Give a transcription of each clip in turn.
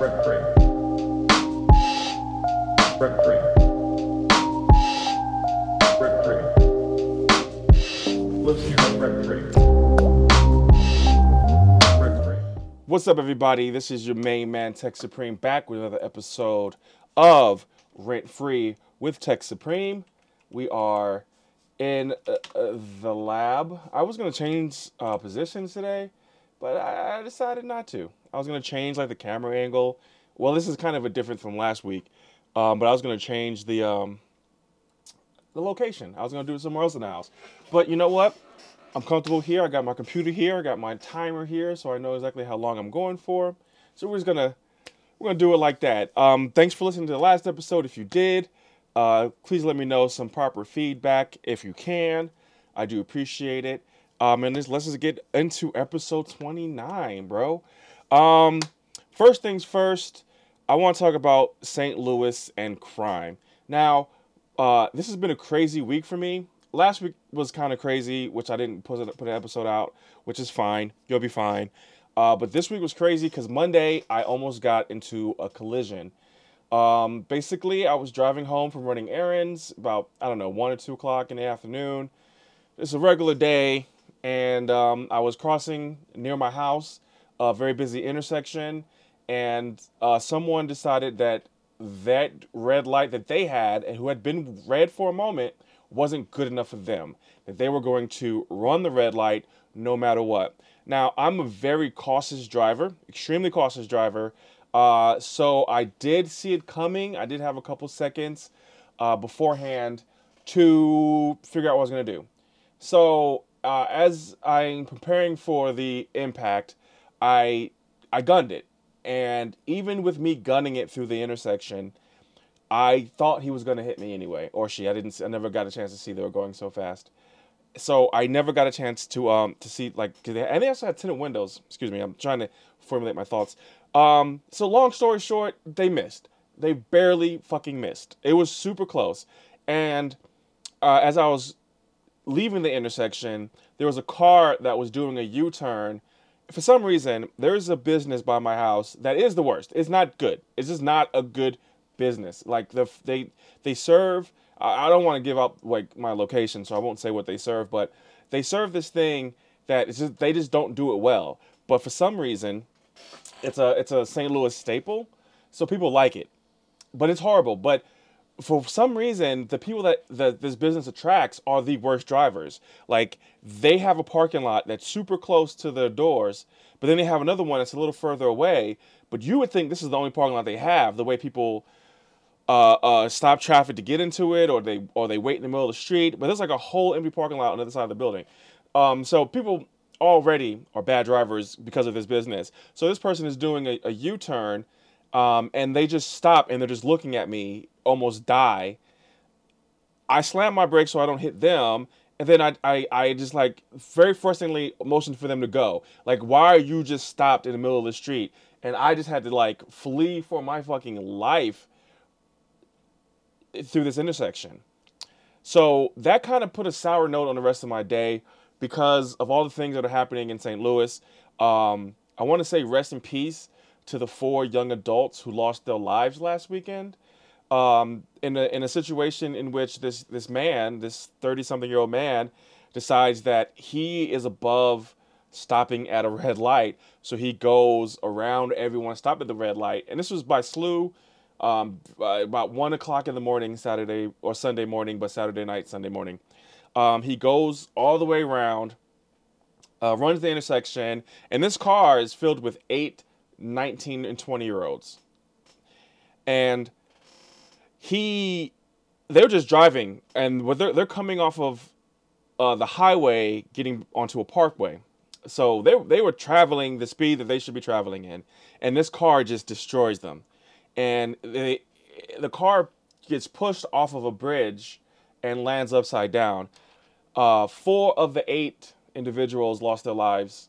Free. Free. Free. Free. Free. What's up, everybody? This is your main man, Tech Supreme, back with another episode of Rent Free with Tech Supreme. We are in uh, uh, the lab. I was gonna change uh, positions today, but I, I decided not to. I was gonna change like the camera angle. Well, this is kind of a different from last week, um, but I was gonna change the um, the location. I was gonna do it somewhere else in the house, but you know what? I'm comfortable here. I got my computer here. I got my timer here, so I know exactly how long I'm going for. So we're just gonna we're gonna do it like that. Um, thanks for listening to the last episode. If you did, uh, please let me know some proper feedback if you can. I do appreciate it. Um, and this, let's just get into episode 29, bro. Um, first things first, I want to talk about St. Louis and crime. Now, uh, this has been a crazy week for me. Last week was kind of crazy, which I didn't put, put an episode out, which is fine. You'll be fine. Uh, but this week was crazy because Monday I almost got into a collision. Um, basically, I was driving home from running errands about, I don't know, 1 or 2 o'clock in the afternoon. It's a regular day, and um, I was crossing near my house, a very busy intersection, and uh, someone decided that that red light that they had and who had been red for a moment wasn't good enough for them. That they were going to run the red light no matter what. Now, I'm a very cautious driver, extremely cautious driver. Uh, so I did see it coming. I did have a couple seconds uh, beforehand to figure out what I was going to do. So uh, as I'm preparing for the impact, I I gunned it, and even with me gunning it through the intersection, I thought he was going to hit me anyway, or she. I didn't. I never got a chance to see they were going so fast. So I never got a chance to um to see like 'cause they, and they also had tinted windows. Excuse me. I'm trying to formulate my thoughts. Um. So long story short, they missed. They barely fucking missed. It was super close, and uh, as I was leaving the intersection, there was a car that was doing a U turn. For some reason, there's a business by my house that is the worst. It's not good. It's just not a good business. Like the they they serve. I don't want to give up like my location, so I won't say what they serve. But they serve this thing that just they just don't do it well. But for some reason, it's a it's a St. Louis staple, so people like it. But it's horrible. But for some reason, the people that, this business attracts are the worst drivers. Like they have a parking lot that's super close to their doors, but then they have another one that's a little further away. But you would think this is the only parking lot they have. The way people uh, uh, stop traffic to get into it, or they or they wait in the middle of the street. But there's like a whole empty parking lot on the other side of the building. Um, so people already are bad drivers because of this business. So this person is doing a, a U-turn, um, and they just stop and they're just looking at me, almost die. I slam my brakes so I don't hit them, and then I, I, I just like very frustratingly motioned for them to go. Like, why are you just stopped in the middle of the street? And I just had to like flee for my fucking life through this intersection. So that kind of put a sour note on the rest of my day because of all the things that are happening in St. Louis. Um, I want to say rest in peace to the four young adults who lost their lives last weekend. Um, in a in a situation in which this this man, this thirty something year old man, decides that he is above stopping at a red light, so he goes around everyone, stop at the red light, and this was by slew. Um, about one o'clock in the morning, Saturday or Sunday morning, but Saturday night, Sunday morning. Um, he goes all the way around, uh, runs the intersection, and this car is filled with eight 19 and 20 year olds. And he, they're just driving, and they're, they're coming off of uh, the highway getting onto a parkway. So they, they were traveling the speed that they should be traveling in, and this car just destroys them. And they, the car gets pushed off of a bridge and lands upside down. Uh, four of the eight individuals lost their lives.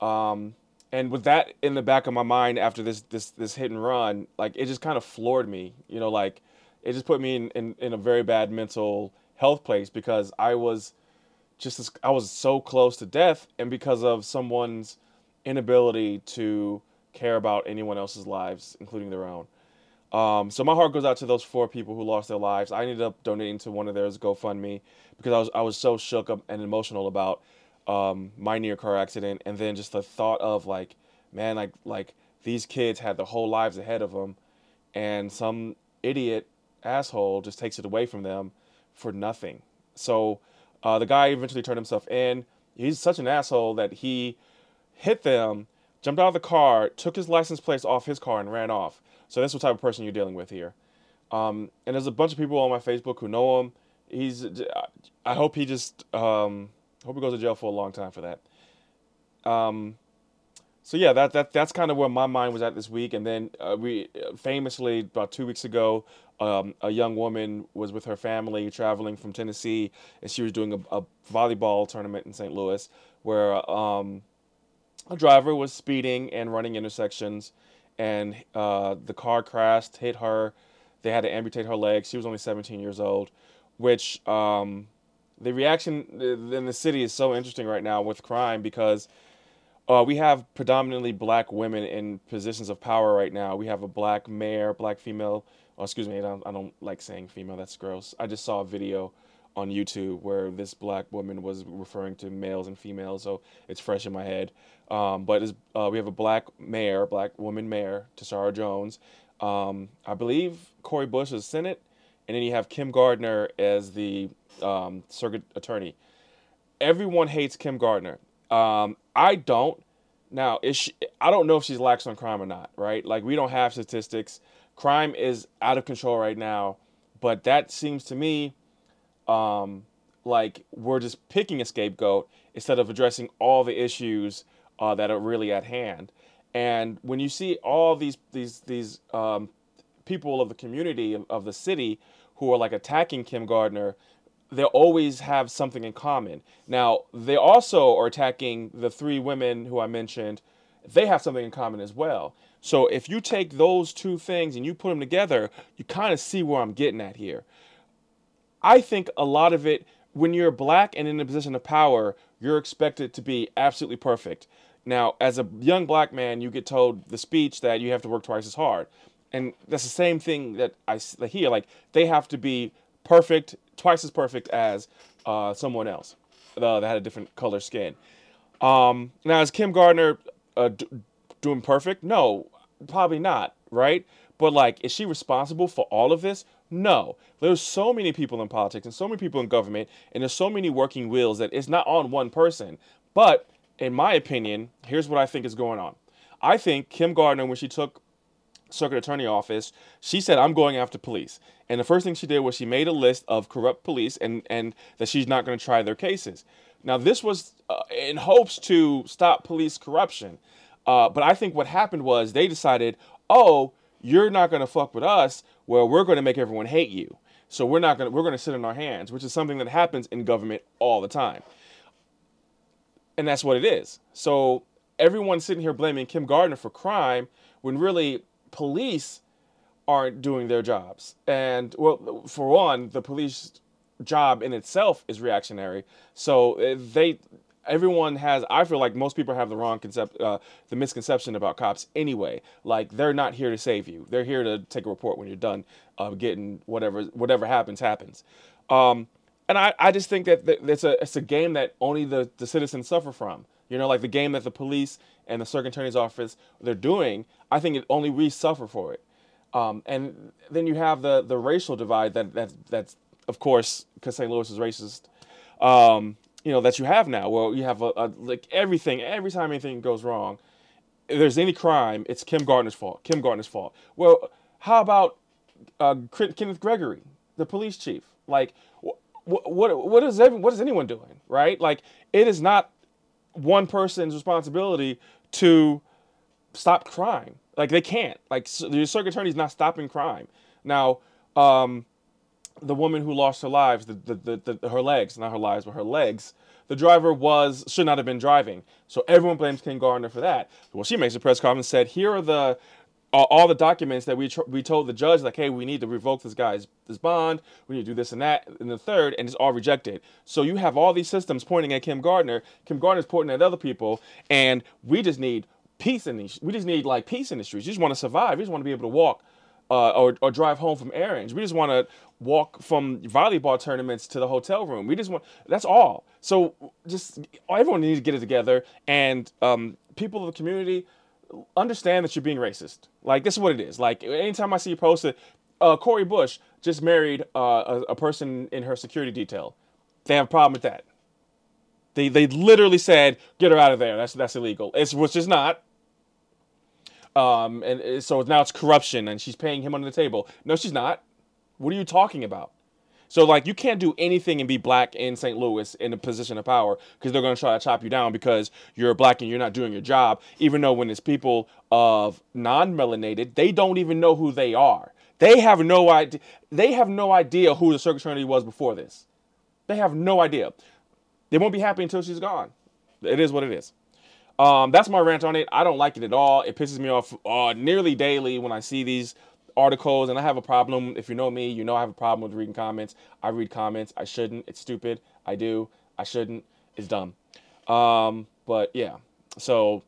Um, and with that in the back of my mind after this this this hit and run, like it just kind of floored me. You know, like it just put me in, in, in a very bad mental health place because I was just as, I was so close to death, and because of someone's inability to care about anyone else's lives, including their own. Um, so my heart goes out to those four people who lost their lives. I ended up donating to one of theirs GoFundMe because I was I was so shook up and emotional about um, my near car accident, and then just the thought of like, man, like like these kids had their whole lives ahead of them, and some idiot asshole just takes it away from them for nothing. So uh, the guy eventually turned himself in. He's such an asshole that he hit them, jumped out of the car, took his license plates off his car, and ran off. So that's what type of person you're dealing with here. Um, and there's a bunch of people on my Facebook who know him. He's. I hope he just. Um, hope he goes to jail for a long time for that. Um, so yeah, that that that's kind of where my mind was at this week. And then uh, we famously about two weeks ago, um, a young woman was with her family traveling from Tennessee, and she was doing a, a volleyball tournament in St. Louis, where um, a driver was speeding and running intersections, and uh, the car crashed, hit her. They had to amputate her leg. She was only 17 years old, which um, the reaction in the city is so interesting right now with crime because uh, we have predominantly black women in positions of power right now. We have a black mayor, black female. Oh, excuse me, I don't, I don't like saying female. That's gross. I just saw a video on YouTube where this black woman was referring to males and females, so it's fresh in my head. Um, but uh, we have a black mayor, black woman mayor, Tishaura Jones. Um, I believe Cori Bush is Senate, and then you have Kim Gardner as the um, circuit attorney. Everyone hates Kim Gardner. Um, I don't. Now, is she, I don't know if she's lax on crime or not, right? Like we don't have statistics. Crime is out of control right now, but that seems to me um, like we're just picking a scapegoat instead of addressing all the issues uh, that are really at hand. And when you see all these these these um, people of the community of, of the city who are like attacking Kim Gardner they always have something in common. Now, they also are attacking the three women who I mentioned. They have something in common as well. So if you take those two things and you put them together, you kind of see where I'm getting at here. I think a lot of it, when you're black and in a position of power, you're expected to be absolutely perfect. Now, as a young black man, you get told the speech that you have to work twice as hard. And that's the same thing that I hear. Like, they have to be perfect, twice as perfect as uh, someone else uh, that had a different color skin. Um, now, is Kim Gardner uh, d- doing perfect? No, probably not, right? But like, is she responsible for all of this? No. There's so many people in politics and so many people in government, and there's so many working wheels that it's not on one person. But in my opinion, here's what I think is going on. I think Kim Gardner, when she took circuit attorney office, she said, I'm going after police. And the first thing she did was she made a list of corrupt police and, and that she's not going to try their cases. Now, this was uh, in hopes to stop police corruption. Uh, but I think what happened was they decided, oh, you're not going to fuck with us. Well, we're going to make everyone hate you. So we're not going to, we're going to sit on our hands, which is something that happens in government all the time. And that's what it is. So everyone's sitting here blaming Kim Gardner for crime when really police aren't doing their jobs. And well, for one, the police job in itself is reactionary. So eh, they, everyone has. I feel like most people have the wrong concept, uh, the misconception about cops anyway. Like they're not here to save you. They're here to take a report when you're done uh, getting whatever whatever happens happens. Um, and I, I just think that it's a it's a game that only the, the citizens suffer from. You know, like the game that the police and the circuit attorney's office they're doing. I think it only we suffer for it. Um, and then you have the the racial divide that that that's of course because St. Louis is racist. Um, you know that you have now. Well, you have a, a, like everything. Every time anything goes wrong, if there's any crime, it's Kim Gardner's fault. Kim Gardner's fault. Well, how about uh, Kenneth Gregory, the police chief? Like, what what what is every, what is anyone doing? Right? Like, it is not one person's responsibility to stop crime. Like they can't. Like the circuit attorney's not stopping crime. Now, um, the woman who lost her lives, the, the, the, the, her legs, not her lives, but her legs. The driver was should not have been driving. So everyone blames Kim Gardner for that. Well, she makes a press conference and said, "Here are the uh, all the documents that we tr- we told the judge like, hey, we need to revoke this guy's this bond. We need to do this and that, and the third, and it's all rejected. So you have all these systems pointing at Kim Gardner. Kim Gardner's pointing at other people, and we just need peace in these. We just need like peace in the streets. We just want to survive. We just want to be able to walk uh, or, or drive home from errands. We just want to walk from volleyball tournaments to the hotel room. We just want that's all. So just everyone needs to get it together, and um, people of the community understand that you're being racist. Like this is what it is. Like anytime I see you post uh, Cori Bush just married uh, a, a person in her security detail. They have a problem with that. They they literally said get her out of there. That's that's illegal. It's which is not. Um, and so now it's corruption, and she's paying him under the table. No, she's not. What are you talking about? So like you can't do anything and be black in St. Louis in a position of power because they're to try to chop you down because you're black and you're not doing your job. Even though when it's people of non-melanated, they don't even know who they are. They have no idea. They have no idea who the circus attorney was before this. They have no idea. They won't be happy until she's gone. It is what it is. Um, that's my rant on it. I don't like it at all. It pisses me off uh, nearly daily when I see these articles, and I have a problem. If you know me, you know I have a problem with reading comments. I read comments. I shouldn't. It's stupid. I do. I shouldn't. It's dumb. Um, but yeah. So,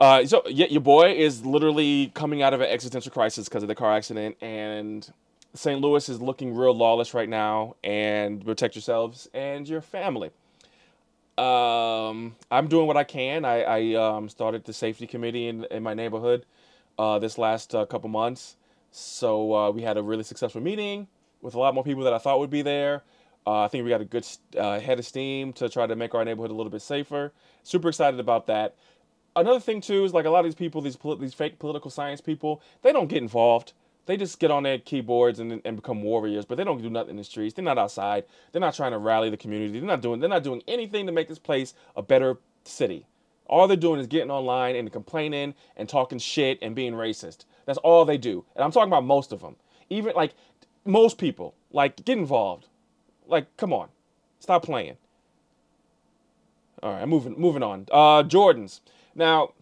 uh, so yeah, your boy is literally coming out of an existential crisis because of the car accident, and St. Louis is looking real lawless right now. And protect yourselves and your family. Um, I'm doing what I can. I, I um, started the safety committee in, in my neighborhood uh, this last uh, couple months. So uh, we had a really successful meeting with a lot more people that I thought would be there. Uh, I think we got a good uh, head of steam to try to make our neighborhood a little bit safer. Super excited about that. Another thing too is like a lot of these people, these poli- these fake political science people, they don't get involved. They just get on their keyboards and, and become warriors, but they don't do nothing in the streets. They're not outside. They're not trying to rally the community. They're not doing. They're not doing anything to make this place a better city. All they're doing is getting online and complaining and talking shit and being racist. That's all they do. And I'm talking about most of them. Even like most people, like get involved. Like, come on, stop playing. All right, moving moving on. Uh, Jordans. Now,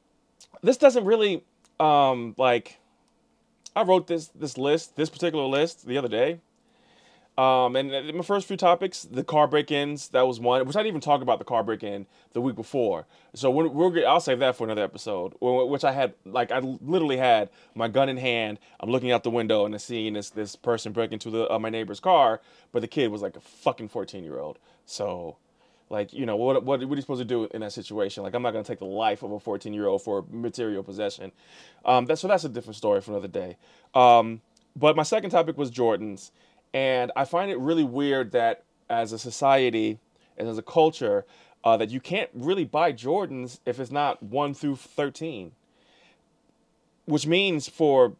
this doesn't really um like. I wrote this this list, this particular list, the other day. Um, and uh, my first few topics, the car break-ins, that was one. Which I didn't even talk about the car break-in the week before. So we're, we're I'll save that for another episode. Which I had, like, I literally had my gun in hand. I'm looking out the window and I'm seeing this this person break into the uh, my neighbor's car, but the kid was like a fucking 14 year old. So, like, you know, what what what are you supposed to do in that situation? Like, I'm not gonna take the life of a 14 year old for material possession. Um, that, so that's a different story for another day. Um, but my second topic was Jordans. And I find it really weird that as a society and as a culture, uh, that you can't really buy Jordans if it's not 1 through 13. Which means for,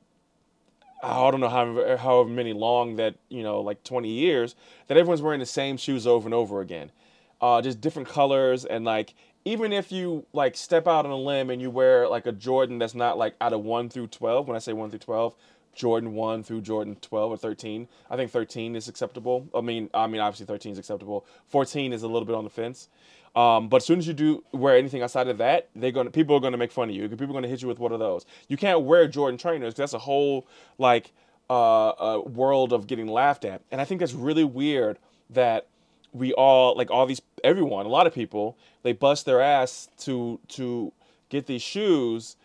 I don't know how, however many long that, you know, like 20 years, that everyone's wearing the same shoes over and over again. Uh, just different colors and like, even if you like step out on a limb and you wear like a Jordan that's not like out of 1 through 12, when I say 1 through 12, Jordan 1 through Jordan 12 or 13. I think 13 is acceptable. I mean, I mean obviously 13 is acceptable. 14 is a little bit on the fence. Um, but as soon as you do wear anything outside of that, they're gonna people are gonna make fun of you. People are gonna hit you with one of those. You can't wear Jordan trainers. That's a whole like uh, world of getting laughed at. And I think that's really weird that we all like all these everyone, a lot of people, they bust their ass to to get these shoes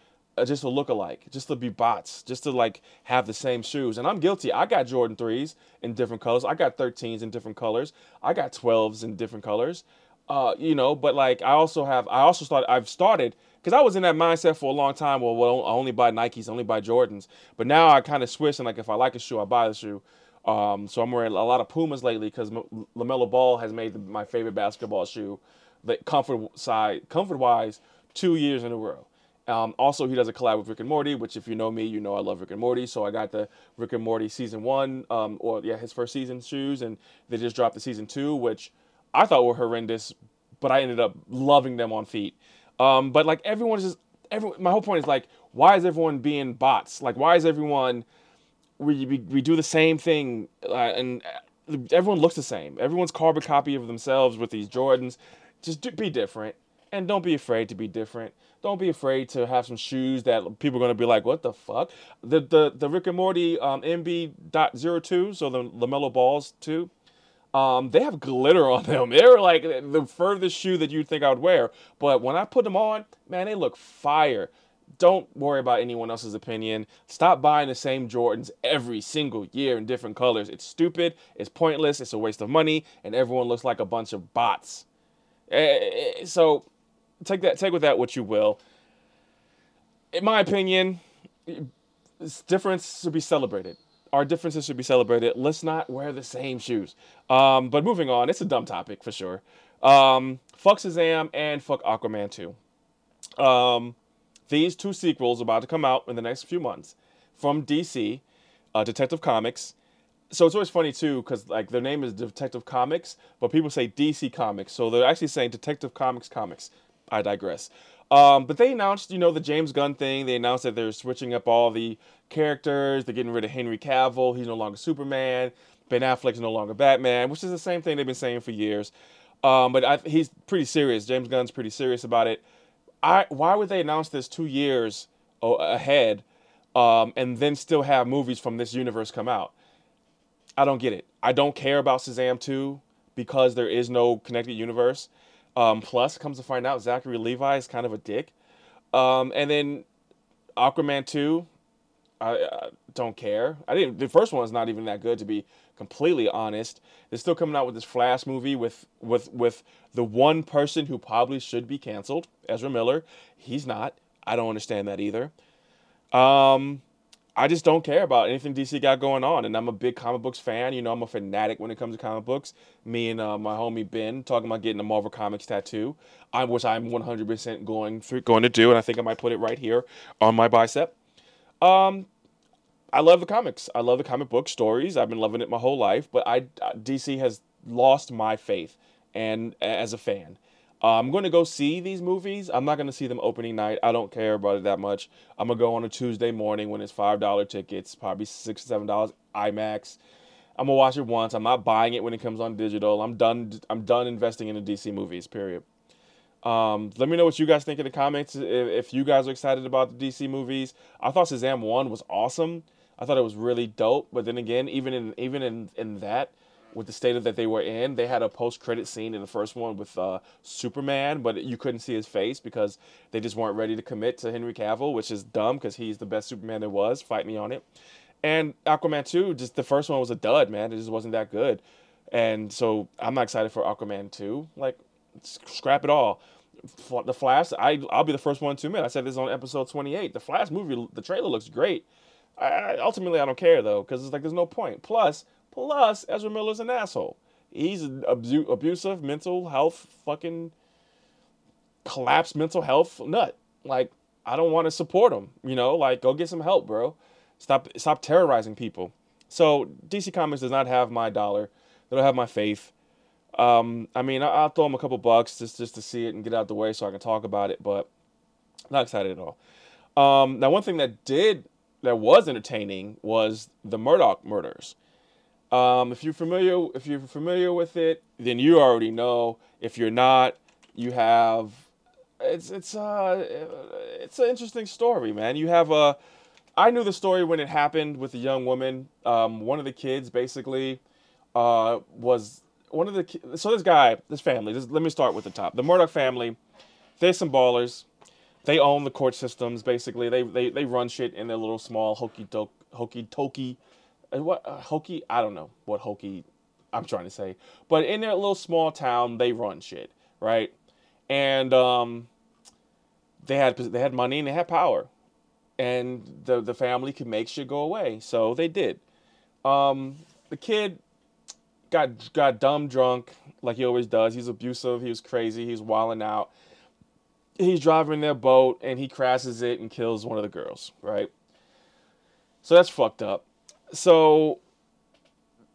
just to look alike, just to be bots, just to like have the same shoes. And I'm guilty. I got Jordan 3s in different colors. I got 13s in different colors. I got 12s in different colors. Uh, you know, but like I also have I also started I've started because I was in that mindset for a long time. Well, well, I only buy Nikes, only buy Jordans. But now I kind of switch and like if I like a shoe, I buy the shoe. Um, so I'm wearing a lot of Pumas lately because Lamelo Ball has made the, my favorite basketball shoe, the comfort side, comfort wise, two years in a row. Um, also, he does a collab with Rick and Morty, which if you know me, you know I love Rick and Morty. So I got the Rick and Morty season one, um, or yeah, his first season shoes, and they just dropped the season two, which I thought were horrendous, but I ended up loving them on feet. Um, but like everyone's just, everyone. My whole point is like, why is everyone being bots? Like, why is everyone? We we, we do the same thing, uh, and everyone looks the same. Everyone's carbon copy of themselves with these Jordans. Just do, be different, and don't be afraid to be different. Don't be afraid to have some shoes that people are gonna be like, "What the fuck?" The the the Rick and Morty um, MB.02, so the Lamelo Balls too. Um, they have glitter on them. They're like the furthest shoe that you'd think I would wear. But when I put them on, man, they look fire. Don't worry about anyone else's opinion. Stop buying the same Jordans every single year in different colors. It's stupid. It's pointless. It's a waste of money, and everyone looks like a bunch of bots. Eh, So take that, take with that what you will. In my opinion, difference should be celebrated. Our differences should be celebrated. Let's not wear the same shoes. Um, but moving on, it's a dumb topic for sure. Um, fuck Shazam and fuck Aquaman 2. Um, these two sequels are about to come out in the next few months from DC, uh, Detective Comics. So it's always funny too, because like their name is Detective Comics, but people say DC Comics, so they're actually saying Detective Comics Comics. I digress. Um, but they announced, you know, the James Gunn thing. They announced that they're switching up all the characters. They're getting rid of Henry Cavill. He's no longer Superman. Ben Affleck's no longer Batman, which is the same thing they've been saying for years. Um, but I, he's pretty serious. James Gunn's pretty serious about it. I why would they announce this two years ahead, um, and then still have movies from this universe come out? I don't get it. I don't care about Shazam 2 because there is no connected universe. Um, plus, comes to find out, Zachary Levi is kind of a dick. Um, and then Aquaman 2, I, I don't care. I didn't. The first one one's not even that good, to be completely honest. They're still coming out with this Flash movie with with with the one person who probably should be canceled, Ezra Miller. He's not. I don't understand that either. Um, I just don't care about anything DC got going on, and I'm a big comic books fan. You know, I'm a fanatic when it comes to comic books. Me and uh, my homie Ben talking about getting a Marvel Comics tattoo, I, which I'm 100% going through, going to do, and I think I might put it right here on my bicep. Um, I love the comics. I love the comic book stories. I've been loving it my whole life, but I DC has lost my faith and as a fan. Uh, I'm going to go see these movies. I'm not going to see them opening night. I don't care about it that much. I'm going to go on a Tuesday morning when it's $5 tickets, probably 6 $7 IMAX. I'm going to watch it once. I'm not buying it when it comes on digital. I'm done I'm done investing in the DC movies, period. Um, let me know what you guys think in the comments if, if you guys are excited about the DC movies. I thought Shazam 1 was awesome. I thought it was really dope, but then again, even in even in, in that, with the state of that they were in, they had a post credit scene in the first one with uh, Superman, but you couldn't see his face because they just weren't ready to commit to Henry Cavill, which is dumb because he's the best Superman there was. Fight me on it. And Aquaman 2, just the first one was a dud, man. It just wasn't that good. And so I'm not excited for Aquaman 2. Like, scrap it all. The Flash, I, I'll be the first one to admit. I said this on episode 28. The Flash movie, the trailer looks great. I, ultimately, I don't care though, because it's like there's no point. Plus, plus, Ezra Miller's an asshole. He's abu- abusive, mental health, fucking collapsed mental health nut. Like, I don't want to support him. You know, like go get some help, bro. Stop, stop terrorizing people. So DC Comics does not have my dollar. They don't have my faith. Um, I mean, I, I'll throw them a couple bucks just just to see it and get out the way so I can talk about it, but not excited at all. Um, now, one thing that did that was entertaining was the Murdaugh murders. Um, if you're familiar, if you're familiar with it, then you already know. If you're not, you have. It's it's uh it's an interesting story, man. You have a. I knew the story when it happened with a young woman. Um, one of the kids basically uh, was one of the. ki- So this guy, this family. This, let me start with the top. The Murdaugh family. They're some ballers they own the court systems basically they they, they run shit in their little small hokey doke hokey tokey what uh, hokey i don't know what hokey i'm trying to say but in their little small town they run shit right and um they had they had money and they had power and the the family could make shit go away so they did um the kid got got dumb drunk like he always does he's abusive he was crazy he was wilding out he's driving their boat and he crashes it and kills one of the girls, right? So that's fucked up. So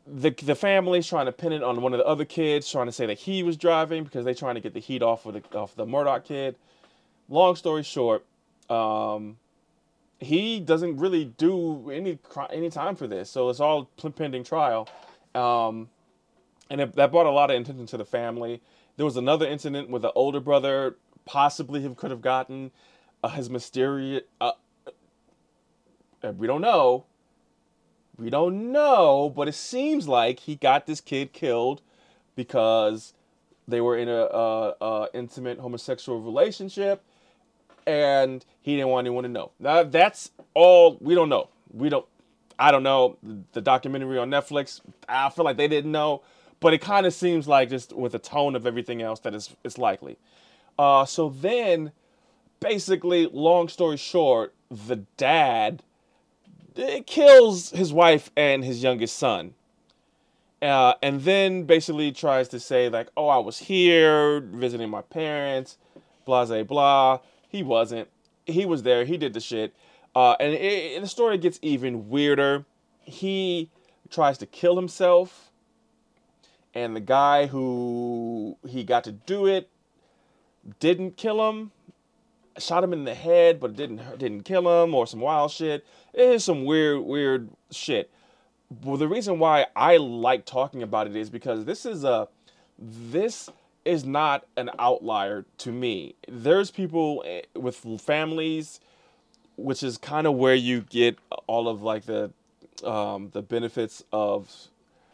the the family's trying to pin it on one of the other kids, trying to say that he was driving because they're trying to get the heat off of the off the Murdaugh kid. Long story short, um, he doesn't really do any any time for this, so it's all pending trial. Um, and it, that brought a lot of attention to the family. There was another incident with the older brother, possibly he could have gotten uh, his mysterious. Uh, uh, we don't know, We don't know, but it seems like he got this kid killed because they were in a, a, a intimate homosexual relationship, and he didn't want anyone to know. Now that's all we don't know. We don't. I don't know the documentary on Netflix. I feel like they didn't know, but it kind of seems like just with the tone of everything else that it's it's likely. Uh, so then, basically, long story short, the dad it kills his wife and his youngest son. Uh, and then basically tries to say like, "Oh, I was here visiting my parents," blah blah blah. He wasn't. He was there. He did the shit. Uh, and, it, and the story gets even weirder. He tries to kill himself, and the guy who he got to do it didn't kill him. Shot him in the head, but didn't didn't kill him, or some wild shit. It is some weird weird shit. Well, the reason why I like talking about it is because this is a this is not an outlier to me. There's people eh, with families, which is kind of where you get all of like the um, the benefits of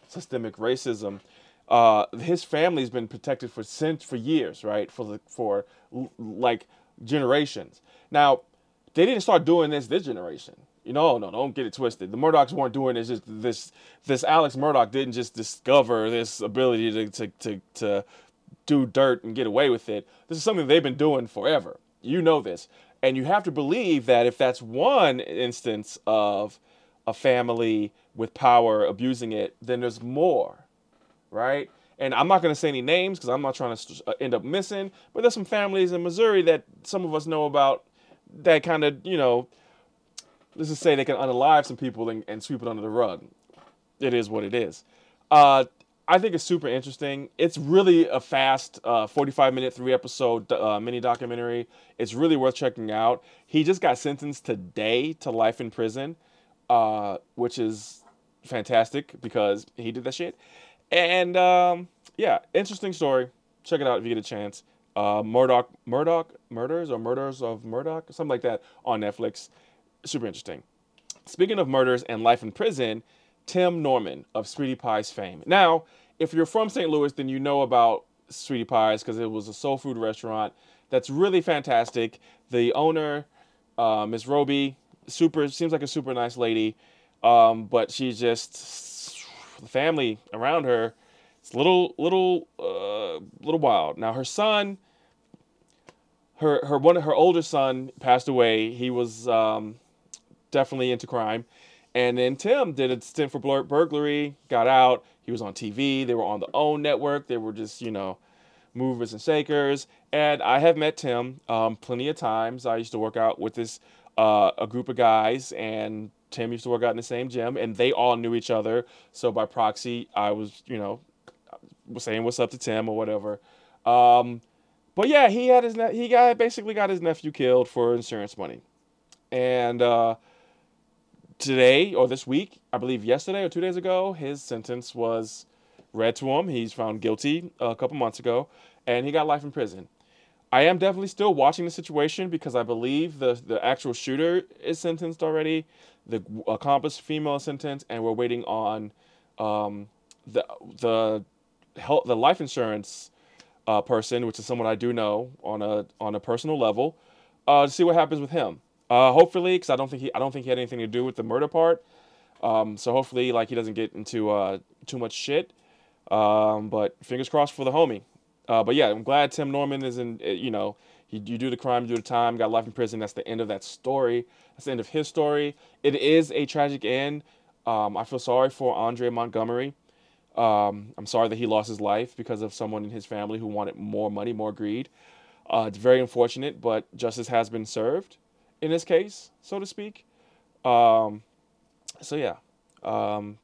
systemic racism. Uh, his family's been protected for since for years, right? For the for like generations. Now, they didn't start doing this this generation. You know, no, don't get it twisted. The Murdaughs weren't doing this. Just this, this Alex Murdaugh didn't just discover this ability to, to, to, to do dirt and get away with it. This is something they've been doing forever. You know this, and you have to believe that if that's one instance of a family with power abusing it, then there's more, right? And I'm not going to say any names because I'm not trying to uh, end up missing, but there's some families in Missouri that some of us know about that kind of, you know, let's just say they can unalive some people and, and sweep it under the rug. It is what it is. Uh, I think it's super interesting. It's really a fast, uh, 45 minute, three episode uh, mini documentary. It's really worth checking out. He just got sentenced today to life in prison, uh, which is fantastic because he did that shit. And um, yeah, interesting story. Check it out if you get a chance. Uh, Murdaugh, Murdaugh murders or murders of Murdaugh, something like that on Netflix super interesting. Speaking of murders and life in prison, Tim Norman of Sweetie Pie's fame. Now, if you're from St. Louis, then you know about Sweetie Pie's because it was a soul food restaurant that's really fantastic. The owner, uh, Miss Robbie, super seems like a super nice lady, um, but she's just the family around her. It's little, little, uh, little wild. Now her son, her her one her older son passed away. He was um, definitely into crime. And then Tim did a stint for burglary, got out. He was on TV. They were on the OWN network. They were just, you know, movers and shakers. And I have met Tim um, plenty of times. I used to work out with this uh, a group of guys, and Tim used to work out in the same gym, and they all knew each other. So by proxy, I was, you know, saying what's up to Tim or whatever. Um, but yeah, he had his ne- he got basically got his nephew killed for insurance money, and uh, today or this week, I believe yesterday or two days ago, his sentence was read to him. He's found guilty a couple months ago, and he got life in prison. I am definitely still watching the situation because I believe the the actual shooter is sentenced already, the accomplice female sentence, and we're waiting on um, the the health, the life insurance uh, person, which is someone I do know on a on a personal level, uh, to see what happens with him. Uh, hopefully, because I don't think he I don't think he had anything to do with the murder part. Um, so hopefully, like he doesn't get into uh, too much shit. Um, but fingers crossed for the homie. Uh, but yeah, I'm glad Tim Norman is in. Eh, you know, you do the crime, you do the time, got life in prison. That's the end of that story. That's the end of his story. It is a tragic end. Um, I feel sorry for Andre Montgomery. Um, I'm sorry that he lost his life because of someone in his family who wanted more money, more greed. Uh, it's very unfortunate, but justice has been served in this case, so to speak. Um, so yeah. Um,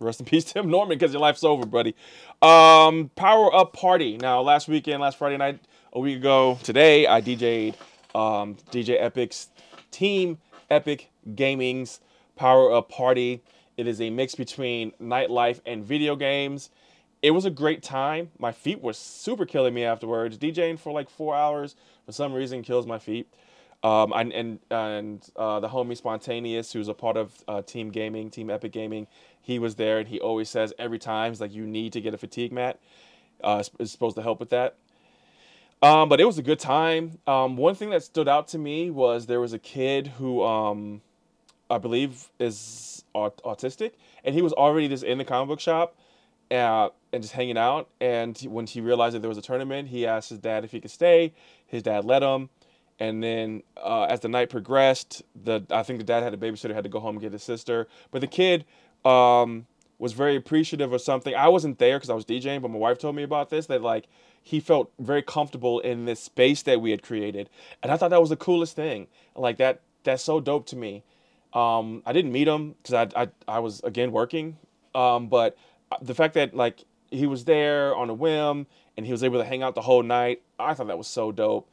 rest in peace, Tim Norman, because your life's over, buddy. Um, Power Up Party. Now, last weekend, last Friday night, a week ago, today, I DJ'd um, DJ Epic's team, Epic Gaming's Power Up Party. It is a mix between nightlife and video games. It was a great time. My feet were super killing me afterwards. DJing for like four hours for some reason kills my feet. Um, and and, and uh, the homie Spontaneous, who's a part of uh, Team Gaming, Team Epic Gaming, he was there, and he always says every time, he's like, you need to get a fatigue mat. Uh, it's, it's supposed to help with that. Um, but it was a good time. Um, one thing that stood out to me was there was a kid who um, I believe is aut- autistic, and he was already just in the comic book shop uh, and just hanging out. And he, when he realized that there was a tournament, he asked his dad if he could stay. His dad let him. And then uh, as the night progressed, the I think the dad had a babysitter, had to go home and get his sister. But the kid um, was very appreciative of something. I wasn't there because I was DJing, but my wife told me about this that like he felt very comfortable in this space that we had created, and I thought that was the coolest thing. Like that, that's so dope to me. Um, I didn't meet him because I, I I was again working, um, but the fact that like he was there on a whim and he was able to hang out the whole night, I thought that was so dope,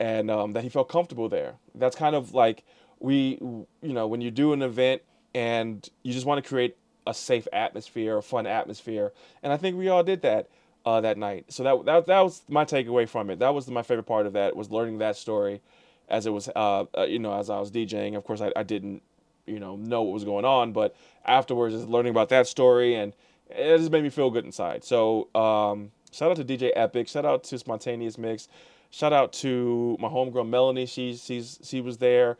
and um, that he felt comfortable there. That's kind of like we, you know, when you do an event and you just want to create a safe atmosphere, a fun atmosphere, and I think we all did that uh, that night. So that, that that was my takeaway from it. That was my favorite part of that was learning that story, as it was, uh, uh, you know, as I was DJing. Of course, I, I didn't, you know, know what was going on, but afterwards, just learning about that story and it just made me feel good inside. So um, shout out to DJ Epic. Shout out to Spontaneous Mix. Shout out to my homegirl Melanie. She she's she was there.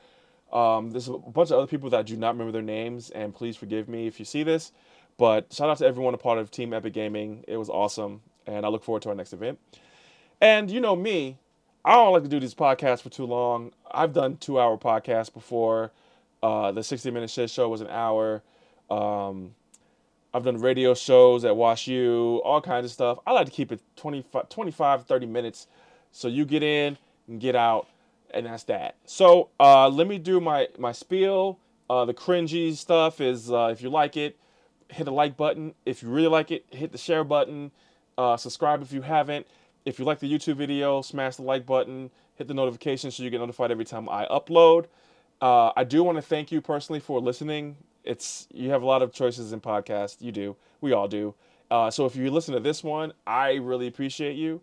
Um, there's a bunch of other people that I do not remember their names, and please forgive me if you see this. But shout out to everyone a part of Team Epic Gaming. It was awesome, and I look forward to our next event. And you know me, I don't like to do these podcasts for too long. I've done two hour podcasts before. Uh, the 60 minute shit show was an hour. Um, I've done radio shows at Wash U, all kinds of stuff. I like to keep it 25, 25 30 minutes so you get in and get out, and that's that. So uh, let me do my, my spiel. Uh, the cringy stuff is uh, if you like it, hit the like button. If you really like it, hit the share button. Uh, subscribe if you haven't. If you like the YouTube video, smash the like button. Hit the notification so you get notified every time I upload. Uh, I do want to thank you personally for listening. It's you have a lot of choices in podcasts. You do. We all do. Uh, so if you listen to this one, I really appreciate you.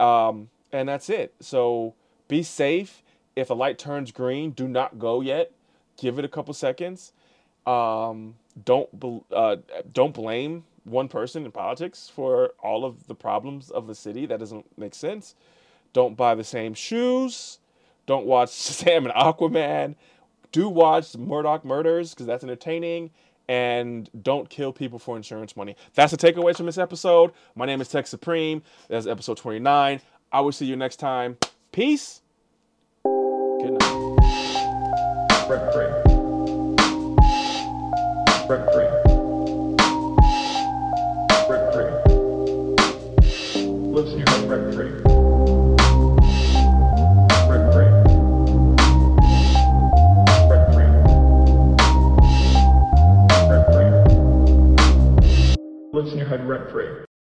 Um, and that's it. So be safe. If a light turns green, do not go yet. Give it a couple seconds. Um, don't uh, don't blame one person in politics for all of the problems of the city. That doesn't make sense. Don't buy the same shoes. Don't watch Sam and Aquaman. Do watch Murdaugh Murders because that's entertaining. And don't kill people for insurance money. That's the takeaways from this episode. My name is Tech Supreme. That's episode 29. I will see you next time. Peace. Good night. Had rent free.